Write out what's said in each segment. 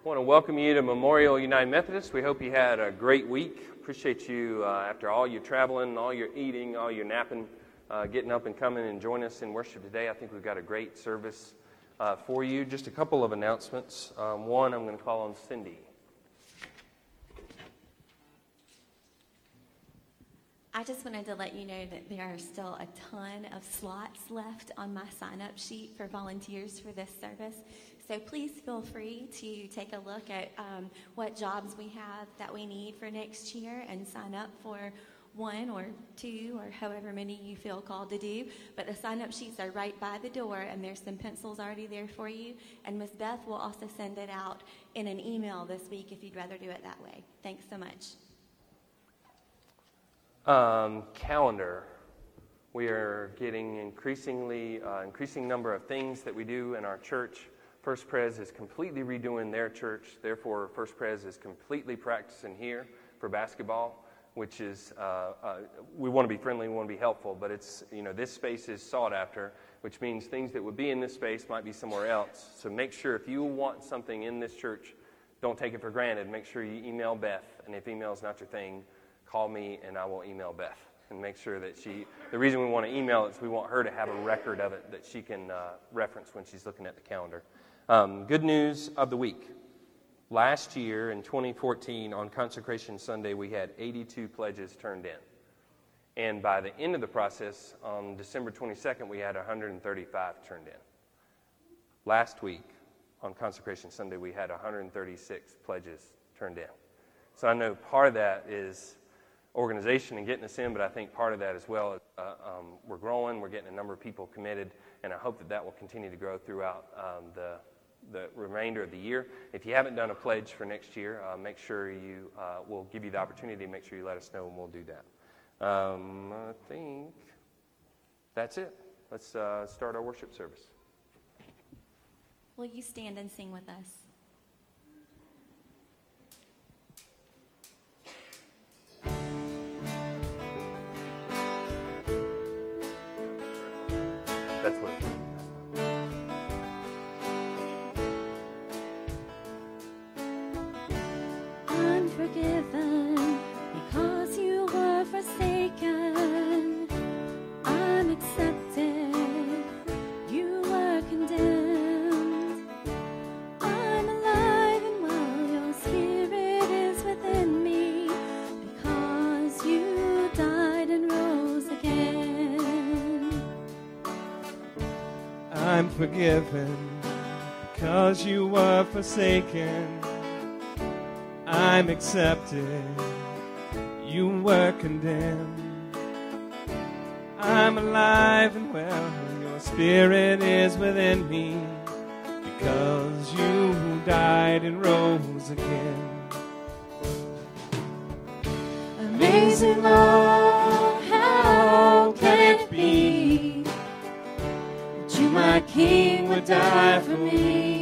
I want to welcome you to Memorial United Methodist. We hope you had a great week. Appreciate you uh, after all your traveling, all your eating, all your napping, uh, getting up and coming and join us in worship today. I think we've got a great service uh, for you. Just a couple of announcements. Um, one, I'm going to call on Cindy. I just wanted to let you know that there are still a ton of slots left on my sign up sheet for volunteers for this service. So please feel free to take a look at um, what jobs we have that we need for next year and sign up for one or two or however many you feel called to do. But the sign up sheets are right by the door and there's some pencils already there for you. And Miss Beth will also send it out in an email this week if you'd rather do it that way. Thanks so much. Um, calendar. We are getting increasingly uh, increasing number of things that we do in our church First Pres is completely redoing their church. Therefore, First Pres is completely practicing here for basketball, which is, uh, uh, we want to be friendly, we want to be helpful, but it's, you know, this space is sought after, which means things that would be in this space might be somewhere else. So make sure if you want something in this church, don't take it for granted. Make sure you email Beth, and if email is not your thing, call me and I will email Beth and make sure that she, the reason we want to email it is we want her to have a record of it that she can uh, reference when she's looking at the calendar. Um, good news of the week. Last year in 2014, on Consecration Sunday, we had 82 pledges turned in. And by the end of the process, on December 22nd, we had 135 turned in. Last week, on Consecration Sunday, we had 136 pledges turned in. So I know part of that is organization and getting us in, but I think part of that as well is uh, um, we're growing, we're getting a number of people committed, and I hope that that will continue to grow throughout um, the the remainder of the year. If you haven't done a pledge for next year, uh, make sure you, uh, we'll give you the opportunity to make sure you let us know and we'll do that. Um, I think that's it. Let's uh, start our worship service. Will you stand and sing with us? Forgiven because you were forsaken. I'm accepted. You were condemned. I'm alive and well. Your spirit is within me because you died and rose again. Amazing love, King, would die for me?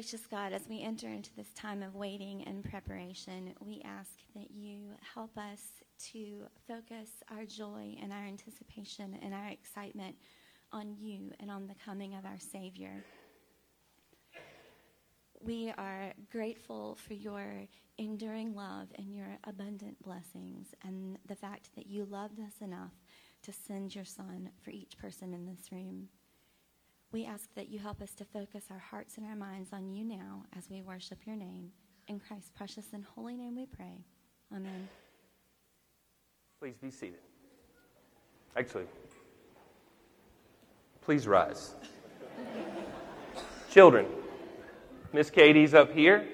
Gracious God, as we enter into this time of waiting and preparation, we ask that you help us to focus our joy and our anticipation and our excitement on you and on the coming of our Savior. We are grateful for your enduring love and your abundant blessings and the fact that you loved us enough to send your Son for each person in this room. We ask that you help us to focus our hearts and our minds on you now as we worship your name. In Christ's precious and holy name we pray. Amen. Please be seated. Actually, please rise. Children, Miss Katie's up here.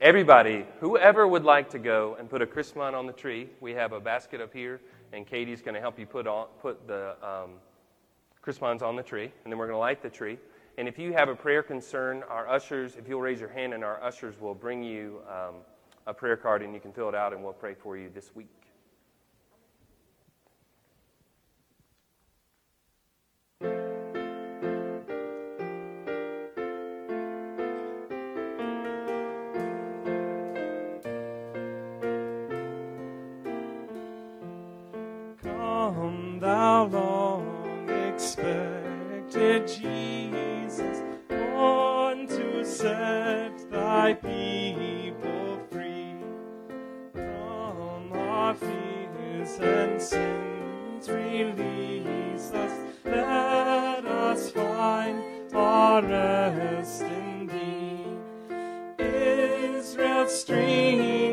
Everybody, whoever would like to go and put a Chrismon on the tree, we have a basket up here, and Katie's going to help you put on put the um, Chrismon on the tree, and then we're going to light the tree. And if you have a prayer concern, our ushers, if you'll raise your hand, and our ushers will bring you um, a prayer card, and you can fill it out, and we'll pray for you this week. Fears and sins. Release us, let us find our rest in thee. Israel's strength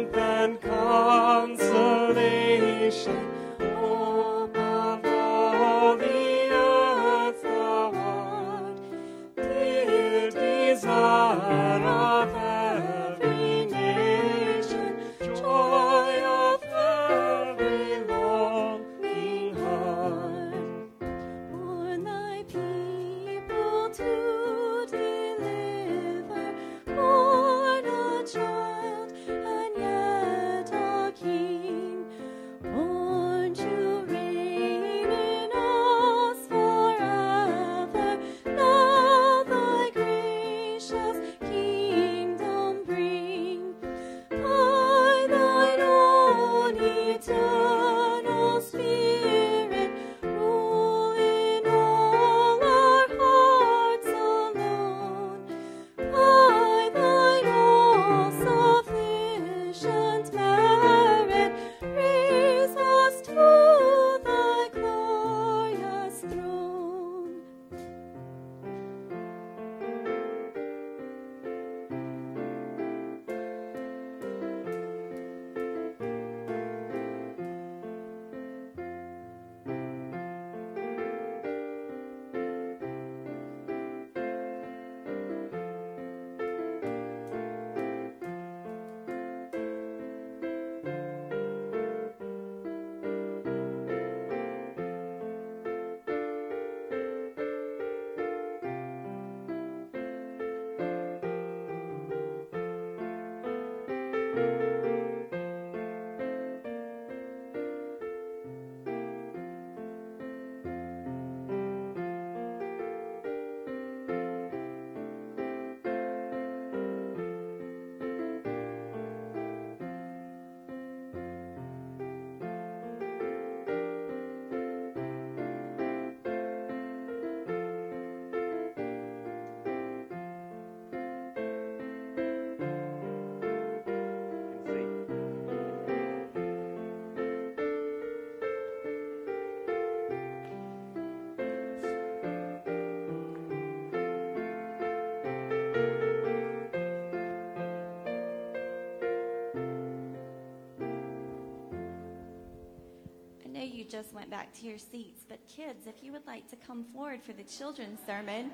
you just went back to your seats, but kids, if you would like to come forward for the children's sermon,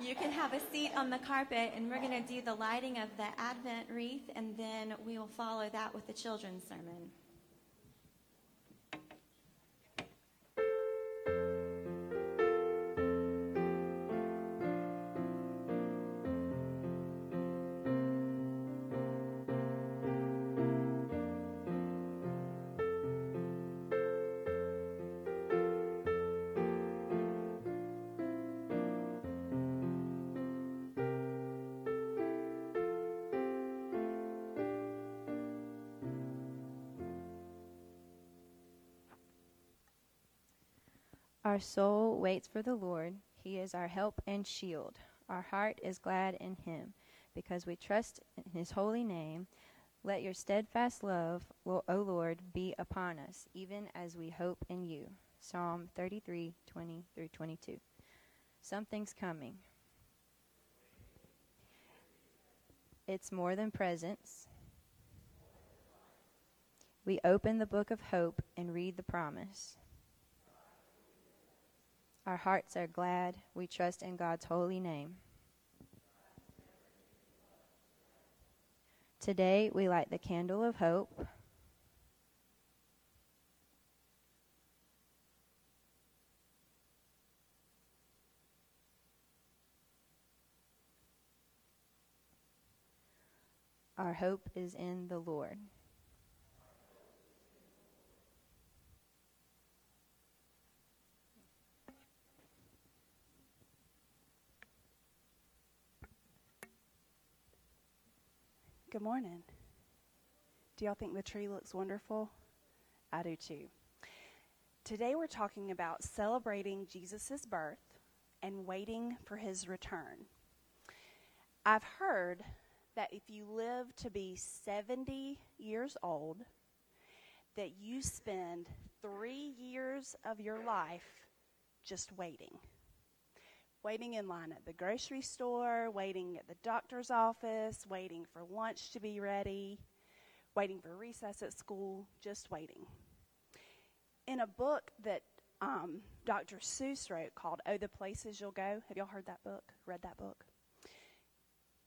you can have a seat on the carpet, and we're going to do the lighting of the Advent wreath, and then we will follow that with the children's sermon. Our soul waits for the Lord. He is our help and shield. Our heart is glad in him because we trust in his holy name. Let your steadfast love, O Lord, be upon us, even as we hope in you. Psalm 33, 20 through 22. Something's coming. It's more than presents. We open the book of hope and read the promise. Our hearts are glad. We trust in God's holy name. Today we light the candle of hope. Our hope is in the Lord. Good morning. Do y'all think the tree looks wonderful? I do too. Today we're talking about celebrating Jesus' birth and waiting for his return. I've heard that if you live to be 70 years old, that you spend three years of your life just waiting waiting in line at the grocery store, waiting at the doctor's office, waiting for lunch to be ready, waiting for recess at school, just waiting. In a book that um, Dr. Seuss wrote called Oh, the Places You'll Go, have y'all heard that book? Read that book?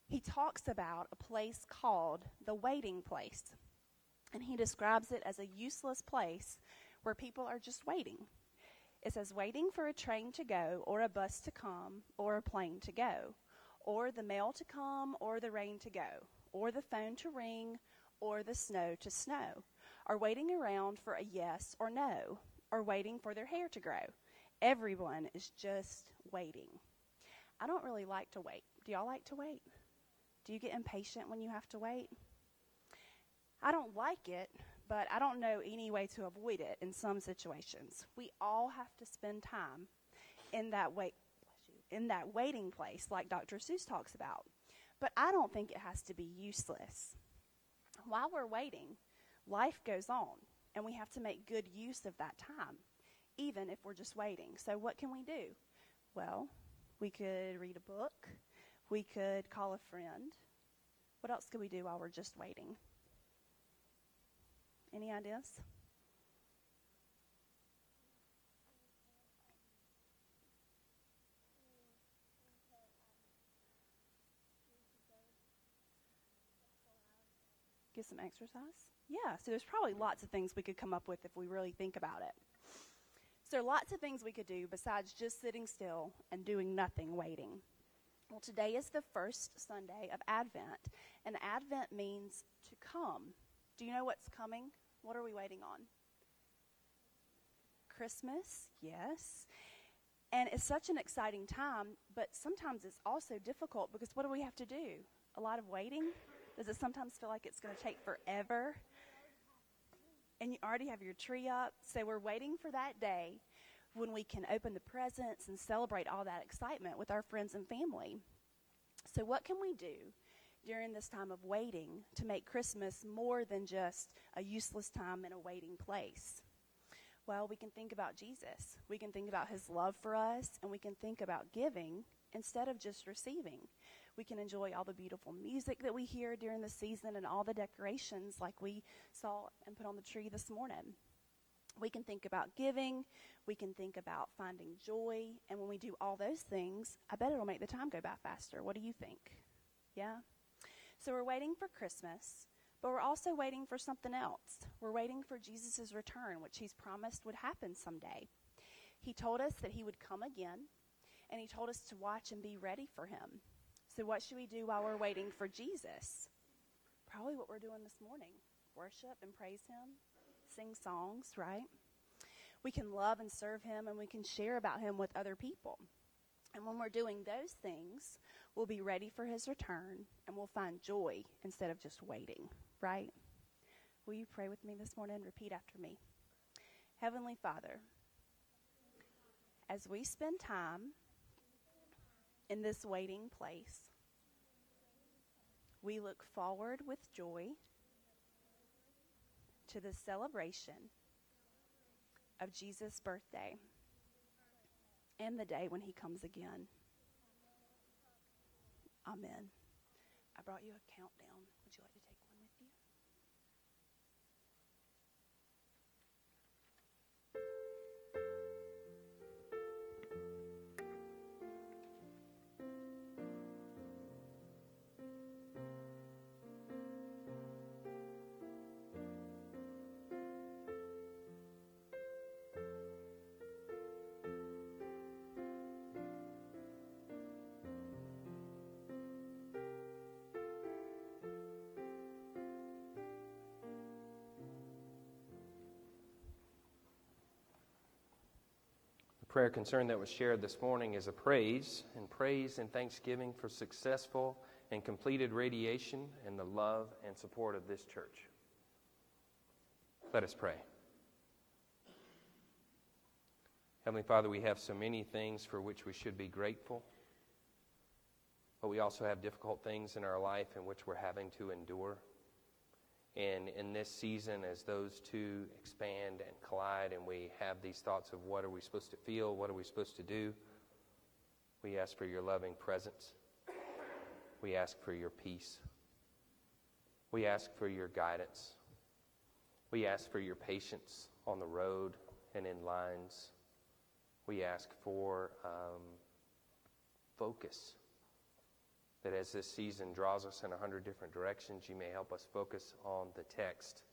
He talks about a place called the waiting place. And he describes it as a useless place where people are just waiting. It says waiting for a train to go, or a bus to come, or a plane to go, or the mail to come, or the rain to go, or the phone to ring, or the snow to snow, or waiting around for a yes or no, or waiting for their hair to grow. Everyone is just waiting. I don't really like to wait. Do y'all like to wait? Do you get impatient when you have to wait? I don't like it, but I don't know any way to avoid it in some situations. We all have to spend time in that wait in that waiting place like Dr. Seuss talks about. But I don't think it has to be useless. While we're waiting, life goes on and we have to make good use of that time even if we're just waiting. So what can we do? Well, we could read a book. We could call a friend. What else could we do while we're just waiting? Any ideas? Get some exercise? Yeah, so there's probably lots of things we could come up with if we really think about it. So there are lots of things we could do besides just sitting still and doing nothing, waiting. Well, today is the first Sunday of Advent, and Advent means to come. Do you know what's coming? What are we waiting on? Christmas, yes. And it's such an exciting time, but sometimes it's also difficult because what do we have to do? A lot of waiting? Does it sometimes feel like it's going to take forever? And you already have your tree up, so we're waiting for that day when we can open the presents and celebrate all that excitement with our friends and family. So, what can we do during this time of waiting to make Christmas more than just a useless time in a waiting place? Well, we can think about Jesus. We can think about his love for us, and we can think about giving instead of just receiving. We can enjoy all the beautiful music that we hear during the season and all the decorations like we saw and put on the tree this morning. We can think about giving. We can think about finding joy. And when we do all those things, I bet it'll make the time go by faster. What do you think? Yeah? So we're waiting for Christmas, but we're also waiting for something else. We're waiting for Jesus' return, which he's promised would happen someday. He told us that he would come again, and he told us to watch and be ready for him. So, what should we do while we're waiting for Jesus? Probably what we're doing this morning worship and praise him, sing songs, right? We can love and serve him, and we can share about him with other people. And when we're doing those things, we'll be ready for his return and we'll find joy instead of just waiting, right? Will you pray with me this morning? Repeat after me. Heavenly Father, As we spend time in this waiting place, we look forward with joy to the celebration of Jesus' birthday and the day when he comes again. Amen. I brought you a countdown. Prayer concern that was shared this morning is a praise and praise and thanksgiving for successful and completed radiation and the love and support of this church. Let us pray. Heavenly Father, we have so many things for which we should be grateful, but we also have difficult things in our life in which we're having to endure. And in this season, as those two expand and collide, and we have these thoughts of what are we supposed to feel, what are we supposed to do, we ask for your loving presence. We ask for your peace. We ask for your guidance. We ask for your patience on the road and in lines. We ask for um, focus that as this season draws us in a hundred different directions, you may help us focus on the text,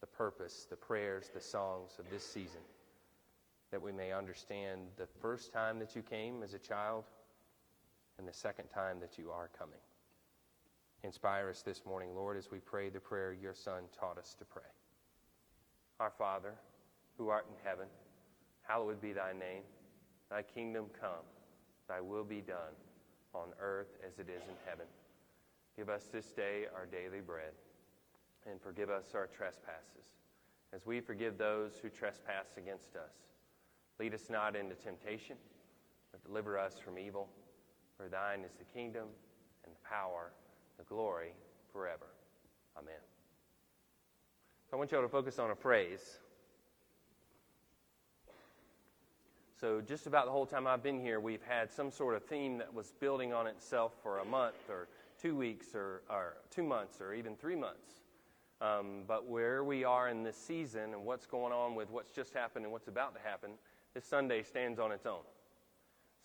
the purpose, the prayers, the songs of this season, that we may understand the first time that you came as a child and the second time that you are coming. Inspire us this morning, Lord, as we pray the prayer your Son taught us to pray. Our Father, who art in heaven, hallowed be thy name. Thy kingdom come, thy will be done on earth as it is in heaven. Give us this day our daily bread, and forgive us our trespasses, as we forgive those who trespass against us. Lead us not into temptation, but deliver us from evil. For thine is the kingdom, and the power, and the glory, forever. Amen. I want you all to focus on a phrase. So, just about the whole time I've been here, we've had some sort of theme that was building on itself for a month or two weeks or, or two months or even three months. Um, but where we are in this season and what's going on with what's just happened and what's about to happen, this Sunday stands on its own.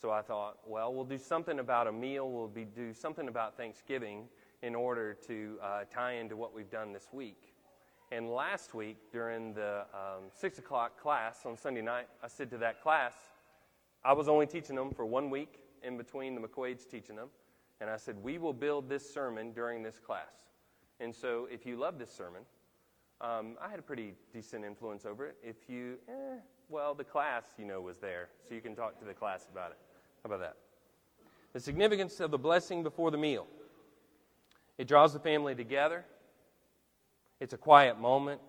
So I thought, well, we'll do something about a meal. We'll be, do something about Thanksgiving in order to uh, tie into what we've done this week. And last week, during the um, 6 o'clock class on Sunday night, I said to that class, I was only teaching them for one week in between the McQuaid's teaching them. And I said, We will build this sermon during this class. And so if you love this sermon, um, I had a pretty decent influence over it. If you, eh, well, the class, you know, was there. So you can talk to the class about it. How about that? The significance of the blessing before the meal it draws the family together. It's a quiet moment.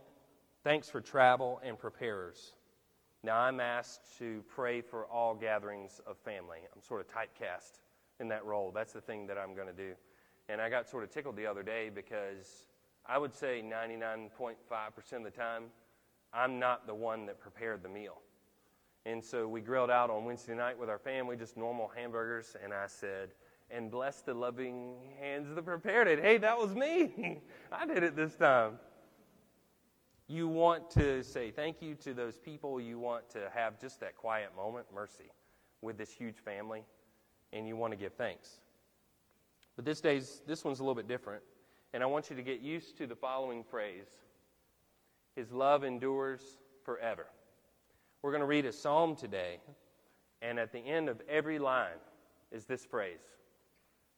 Thanks for travel and preparers. Now, I'm asked to pray for all gatherings of family. I'm sort of typecast in that role. That's the thing that I'm going to do. And I got sort of tickled the other day because I would say 99.5% of the time, I'm not the one that prepared the meal. And so we grilled out on Wednesday night with our family, just normal hamburgers, and I said, and bless the loving hands that prepared it. Hey, that was me. I did it this time. You want to say thank you to those people. You want to have just that quiet moment, mercy, with this huge family, and you want to give thanks. But this day's this one's a little bit different, and I want you to get used to the following phrase: His love endures forever. We're going to read a psalm today, and at the end of every line is this phrase.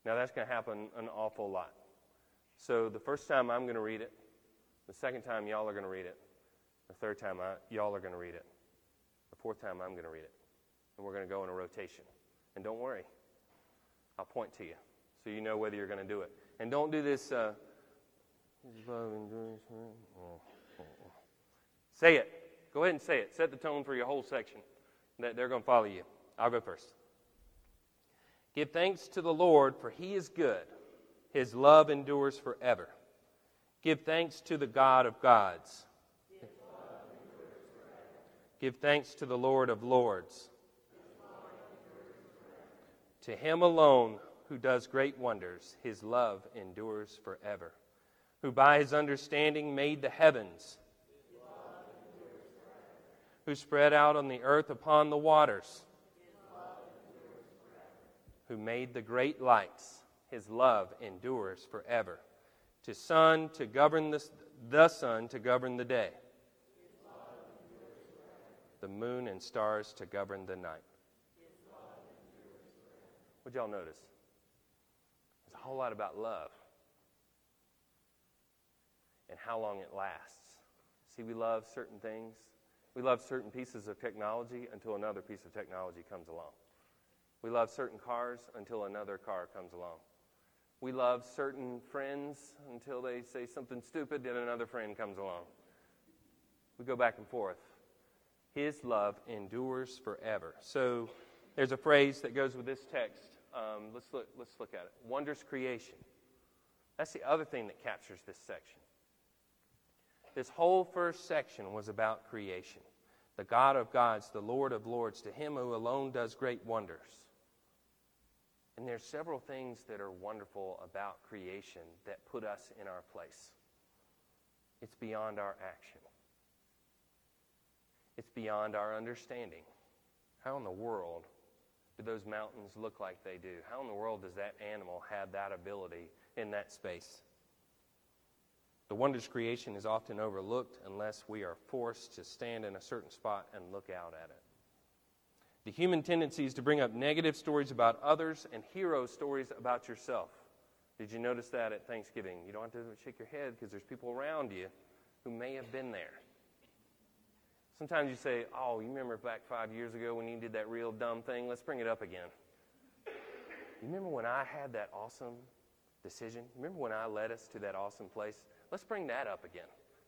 Now, that's going to happen an awful lot. So, the first time I'm going to read it, the second time y'all are going to read it, the third time I, y'all are going to read it, the fourth time I'm going to read it. And we're going to go in a rotation. And don't worry, I'll point to you so you know whether you're going to do it. And don't do this. Uh, say it. Go ahead and say it. Set the tone for your whole section. That they're going to follow you. I'll go first. Give thanks to the Lord, for he is good. His love endures forever. Give thanks to the God of gods. Give thanks to the Lord of lords. To him alone who does great wonders, his love endures forever. Who by his understanding made the heavens, who spread out on the earth upon the waters, who made the great lights, his love endures forever. To sun to govern the, the sun to govern the day, the moon and stars to govern the night. What y'all notice? There's a whole lot about love and how long it lasts. See, we love certain things. We love certain pieces of technology until another piece of technology comes along. We love certain cars until another car comes along. We love certain friends until they say something stupid and another friend comes along. We go back and forth. His love endures forever. So there's a phrase that goes with this text. Um, let's, look, let's look at it. Wonders creation. That's the other thing that captures this section. This whole first section was about creation. The God of gods, the Lord of lords, to him who alone does great wonders. And there's several things that are wonderful about creation that put us in our place. It's beyond our action. It's beyond our understanding. How in the world do those mountains look like they do? How in the world does that animal have that ability in that space? The wonders creation is often overlooked unless we are forced to stand in a certain spot and look out at it. The human tendency is to bring up negative stories about others and hero stories about yourself. Did you notice that at Thanksgiving? You don't have to shake your head because there's people around you who may have been there. Sometimes you say, Oh, you remember back five years ago when you did that real dumb thing? Let's bring it up again. You remember when I had that awesome decision? Remember when I led us to that awesome place? Let's bring that up again.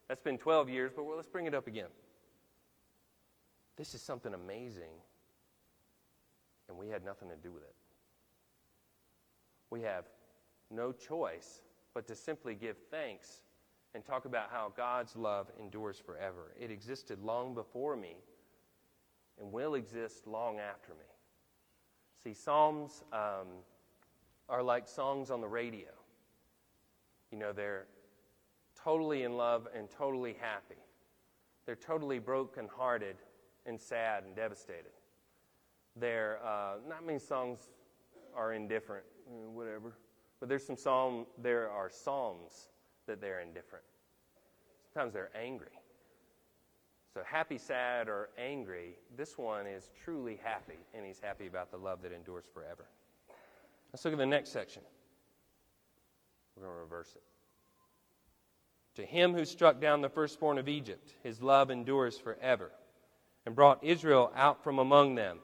That's been 12 years, but let's bring it up again. This is something amazing, and we had nothing to do with it. We have no choice but to simply give thanks and talk about how God's love endures forever. It existed long before me and will exist long after me. See, Psalms um, are like songs on the radio. You know, they're totally in love and totally happy. They're totally brokenhearted and sad and devastated. They're, uh, not many songs are indifferent, whatever. But there's some psalm, there are psalms that they're indifferent. Sometimes they're angry. So happy, sad, or angry, this one is truly happy, and he's happy about the love that endures forever. Let's look at the next section. We're going to reverse it. To him who struck down the firstborn of Egypt, his love endures forever, and brought Israel out from among them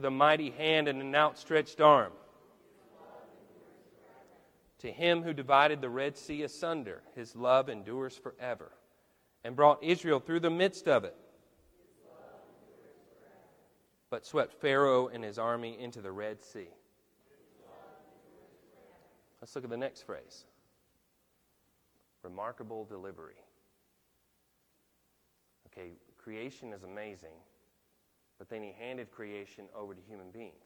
with a mighty hand and an outstretched arm. To him who divided the Red Sea asunder, his love endures forever, and brought Israel through the midst of it. But swept Pharaoh and his army into the Red Sea. Let's look at the next phrase remarkable delivery. Okay, creation is amazing, but then he handed creation over to human beings.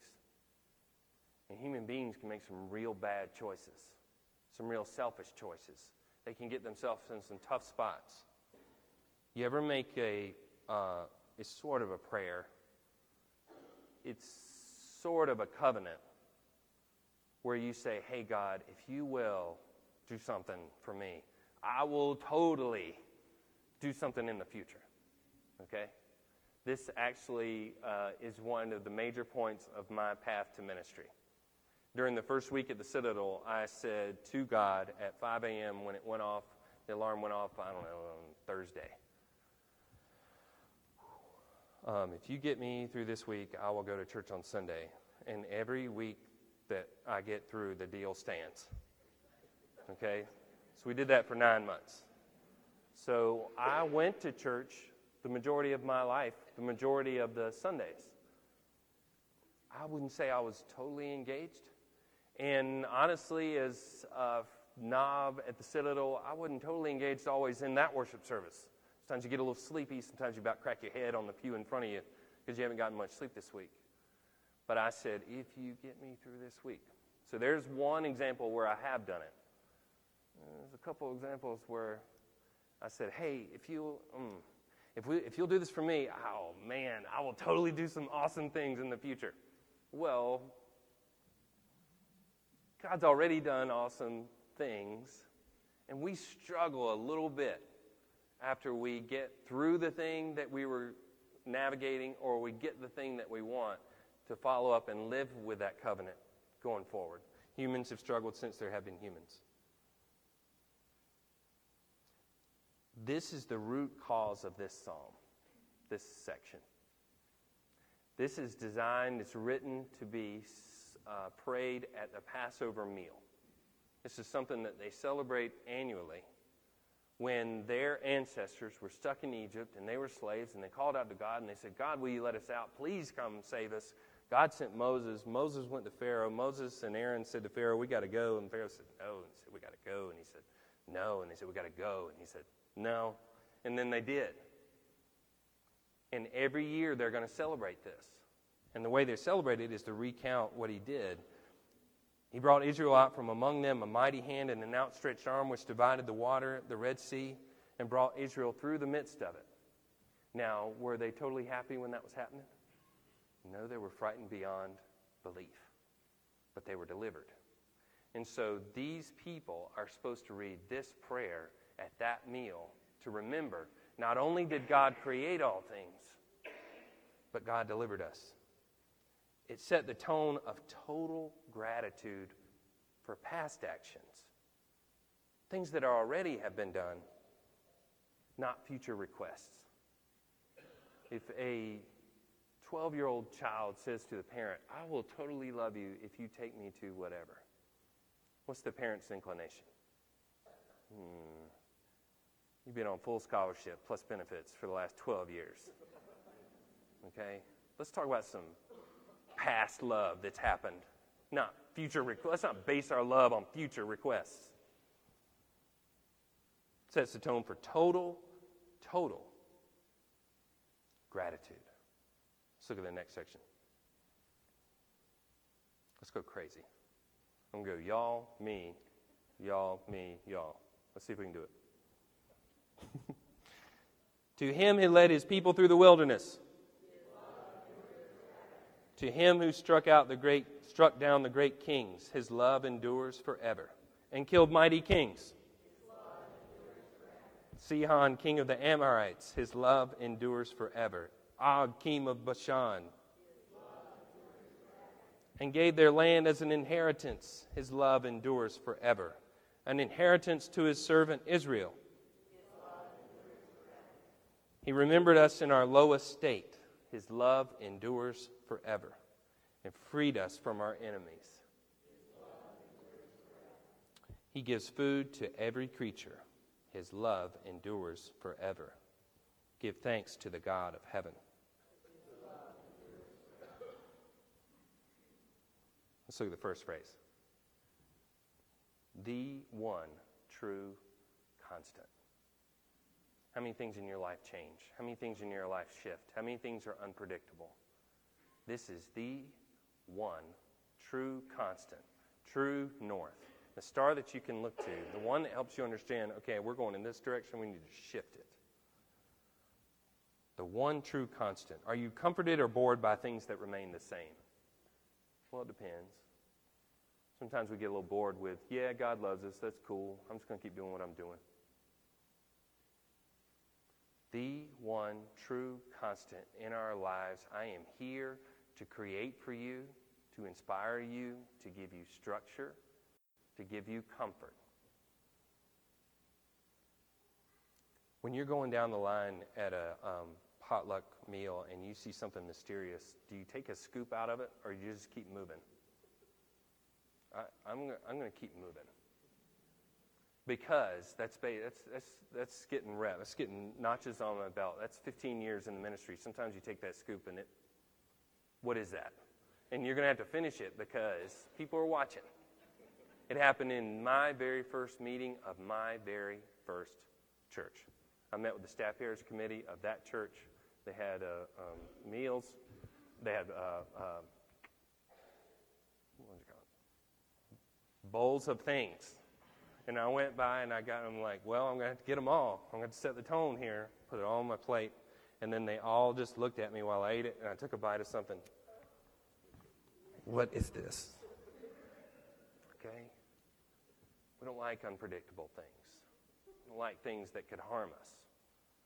And human beings can make some real bad choices, some real selfish choices. They can get themselves in some tough spots. You ever make a, uh, it's sort of a prayer, it's sort of a covenant where you say, hey, God, if you will do something for me, I will totally do something in the future. Okay? This actually uh, is one of the major points of my path to ministry. During the first week at the Citadel, I said to God at 5 a.m. when it went off, the alarm went off, I don't know, on Thursday. Um, if you get me through this week, I will go to church on Sunday. And every week that I get through, the deal stands. Okay? So we did that for nine months. So I went to church the majority of my life, the majority of the Sundays. I wouldn't say I was totally engaged. And honestly, as a knob at the Citadel, I wasn't totally engaged always in that worship service. Sometimes you get a little sleepy, sometimes you about crack your head on the pew in front of you because you haven't gotten much sleep this week. But I said, if you get me through this week. So there's one example where I have done it. There's a couple examples where I said, hey, if you. Mm, if, we, if you'll do this for me, oh man, I will totally do some awesome things in the future. Well, God's already done awesome things, and we struggle a little bit after we get through the thing that we were navigating or we get the thing that we want to follow up and live with that covenant going forward. Humans have struggled since there have been humans. This is the root cause of this psalm, this section. This is designed, it's written to be uh, prayed at the Passover meal. This is something that they celebrate annually when their ancestors were stuck in Egypt and they were slaves and they called out to God and they said, God, will you let us out? Please come save us. God sent Moses. Moses went to Pharaoh. Moses and Aaron said to Pharaoh, We got to go. And Pharaoh said, No. And said, We got to go. And he said, No. And they said, We got to go. And he said, No. And then they did. And every year they're going to celebrate this. And the way they celebrate it is to recount what he did. He brought Israel out from among them a mighty hand and an outstretched arm which divided the water, the Red Sea, and brought Israel through the midst of it. Now, were they totally happy when that was happening? No, they were frightened beyond belief. But they were delivered. And so these people are supposed to read this prayer at that meal to remember not only did God create all things, but God delivered us. It set the tone of total gratitude for past actions, things that already have been done, not future requests. If a 12 year old child says to the parent, I will totally love you if you take me to whatever, what's the parent's inclination? Hmm. You've been on full scholarship plus benefits for the last 12 years. Okay? Let's talk about some past love that's happened, not future requests. Let's not base our love on future requests. Sets the tone for total, total gratitude. Let's look at the next section. Let's go crazy. I'm going to go y'all, me, y'all, me, y'all. Let's see if we can do it. to him who led his people through the wilderness to him who struck out the great struck down the great kings, his love endures forever, and killed mighty kings. Sihon, king of the Amorites, his love endures forever. Og, king of Bashan, and gave their land as an inheritance. His love endures forever. An inheritance to his servant Israel. He remembered us in our lowest state. His love endures forever and freed us from our enemies. He gives food to every creature. His love endures forever. Give thanks to the God of heaven. Let's look at the first phrase. The one true constant. How many things in your life change? How many things in your life shift? How many things are unpredictable? This is the one true constant, true north. The star that you can look to, the one that helps you understand, okay, we're going in this direction, we need to shift it. The one true constant. Are you comforted or bored by things that remain the same? Well, it depends. Sometimes we get a little bored with, yeah, God loves us, that's cool. I'm just going to keep doing what I'm doing. The one true constant in our lives. I am here to create for you, to inspire you, to give you structure, to give you comfort. When you're going down the line at a um, potluck meal and you see something mysterious, do you take a scoop out of it or you just keep moving? I, I'm, I'm going to keep moving. Because that's, that's, that's, that's getting rep. That's getting notches on my belt. That's 15 years in the ministry. Sometimes you take that scoop and it, what is that? And you're going to have to finish it because people are watching. It happened in my very first meeting of my very first church. I met with the staff parish committee of that church. They had uh, um, meals. They had uh, uh, bowls of things. And I went by and I got them like, well, I'm going to have to get them all. I'm going to set the tone here, put it all on my plate. And then they all just looked at me while I ate it, and I took a bite of something. What is this? Okay? We don't like unpredictable things. We don't like things that could harm us.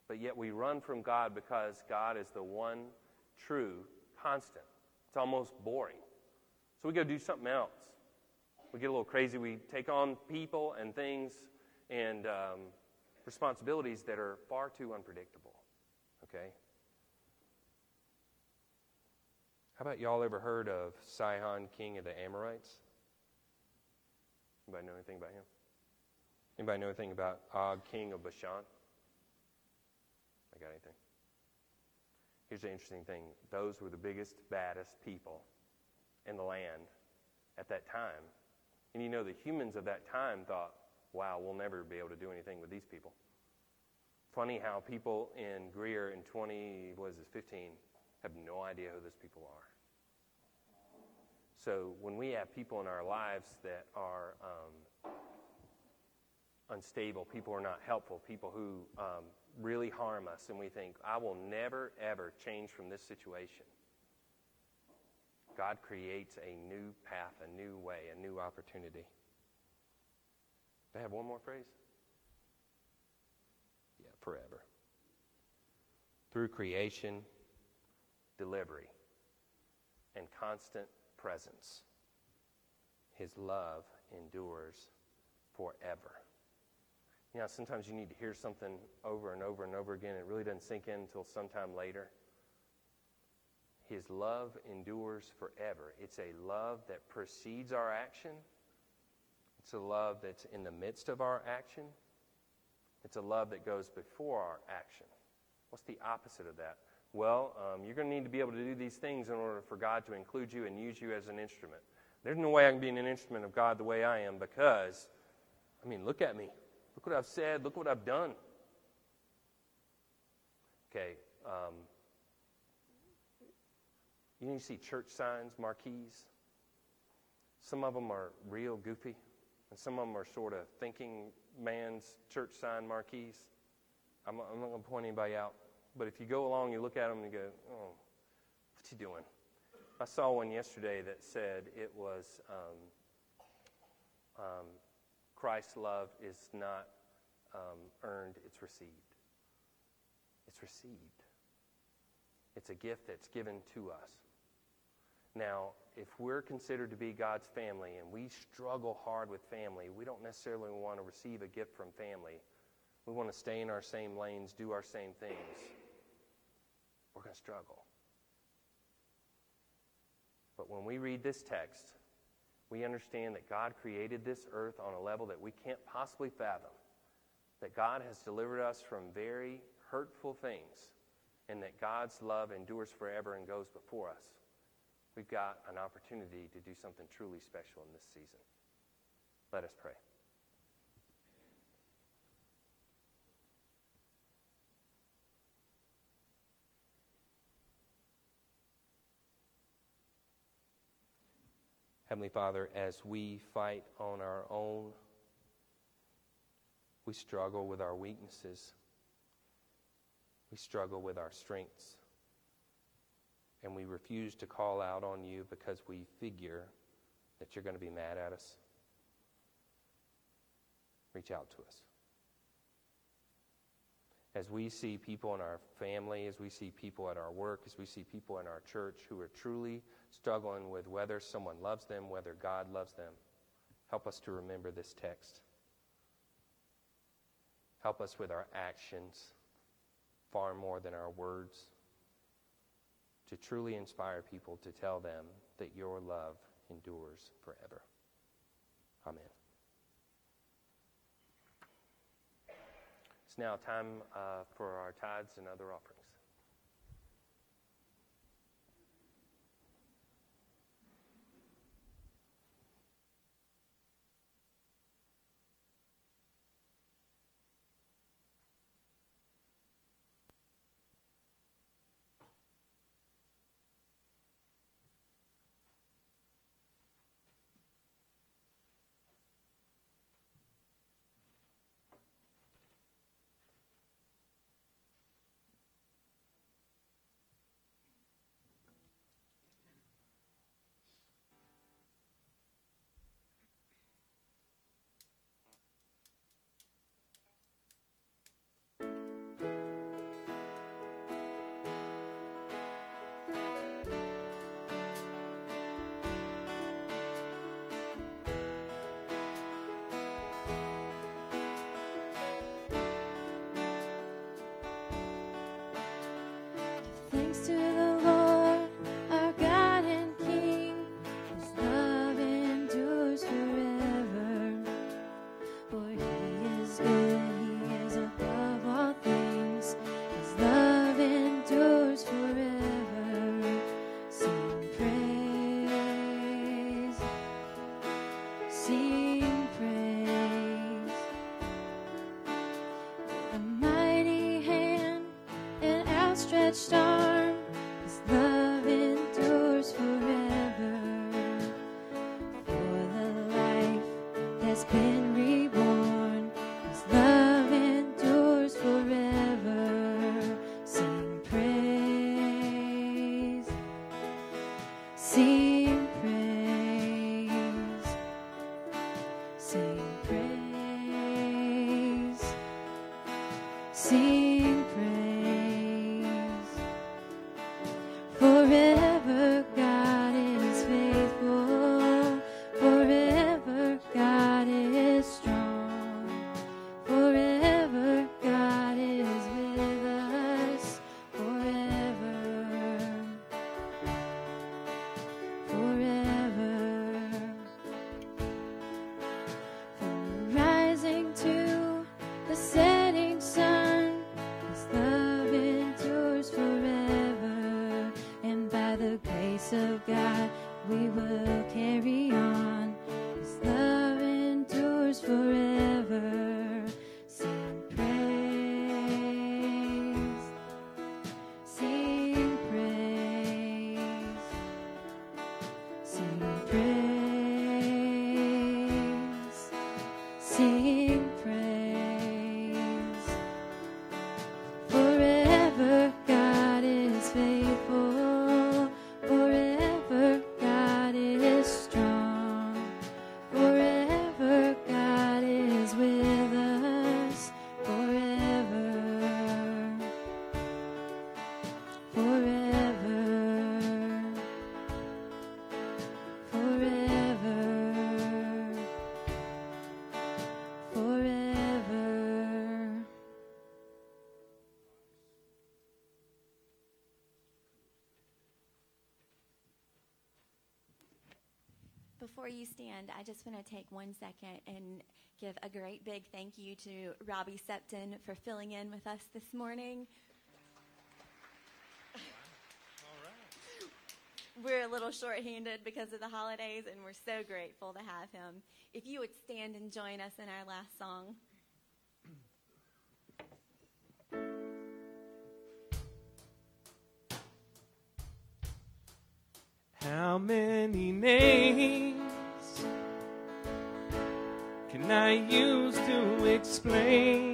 But yet we run from God because God is the one true constant. It's almost boring. So we go do something else. We get a little crazy. We take on people and things and um, responsibilities that are far too unpredictable. Okay? How about y'all ever heard of Sihon, king of the Amorites? Anybody know anything about him? Anybody know anything about Og, king of Bashan? I got anything? Here's the interesting thing those were the biggest, baddest people in the land at that time. And you know, the humans of that time thought, wow, we'll never be able to do anything with these people. Funny how people in Greer in 20, what is this, 15, have no idea who those people are. So when we have people in our lives that are um, unstable, people who are not helpful, people who um, really harm us, and we think, I will never, ever change from this situation. God creates a new path, a new way, a new opportunity. Do I have one more phrase? Yeah, forever. Through creation, delivery, and constant presence, His love endures forever. You know, sometimes you need to hear something over and over and over again. It really doesn't sink in until sometime later. His love endures forever. It's a love that precedes our action. It's a love that's in the midst of our action. It's a love that goes before our action. What's the opposite of that? Well, um, you're going to need to be able to do these things in order for God to include you and use you as an instrument. There's no way I can be an instrument of God the way I am because, I mean, look at me. Look what I've said. Look what I've done. Okay. Um, you see church signs, marquees. Some of them are real goofy, and some of them are sort of thinking man's church sign marquees. I'm, I'm not going to point anybody out, but if you go along, you look at them and you go, oh, what's he doing? I saw one yesterday that said it was um, um, Christ's love is not um, earned, it's received. It's received. It's a gift that's given to us. Now, if we're considered to be God's family and we struggle hard with family, we don't necessarily want to receive a gift from family. We want to stay in our same lanes, do our same things. We're going to struggle. But when we read this text, we understand that God created this earth on a level that we can't possibly fathom. That God has delivered us from very hurtful things, and that God's love endures forever and goes before us. We've got an opportunity to do something truly special in this season. Let us pray. Heavenly Father, as we fight on our own, we struggle with our weaknesses. We struggle with our strengths. And we refuse to call out on you because we figure that you're going to be mad at us. Reach out to us. As we see people in our family, as we see people at our work, as we see people in our church who are truly struggling with whether someone loves them, whether God loves them, help us to remember this text. Help us with our actions far more than our words to truly inspire people to tell them that your love endures forever. Amen. It's now time uh, for our tithes and other offerings. outstretched arms. just want to take one second and give a great big thank you to Robbie Septon for filling in with us this morning. we're a little short-handed because of the holidays, and we're so grateful to have him. If you would stand and join us in our last song. I used to explain.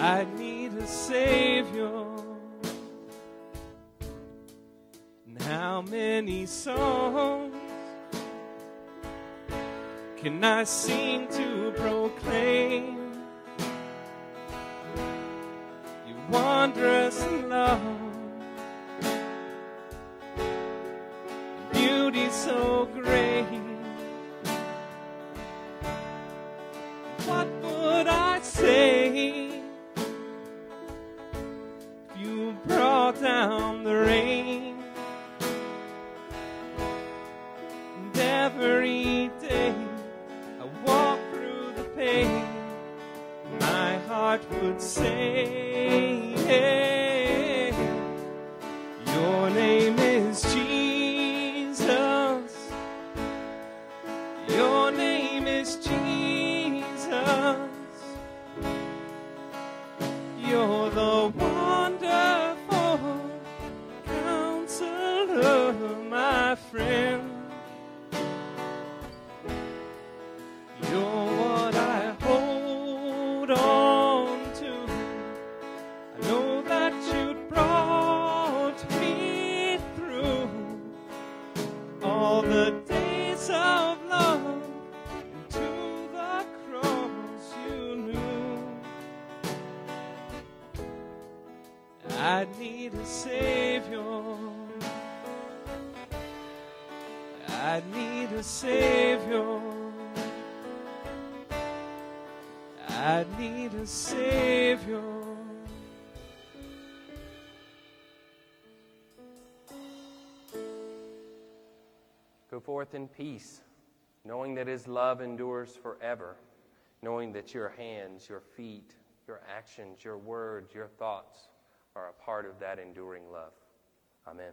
I need a Savior. And how many songs can I sing to forth in peace, knowing that His love endures forever, knowing that your hands, your feet, your actions, your words, your thoughts are a part of that enduring love. Amen.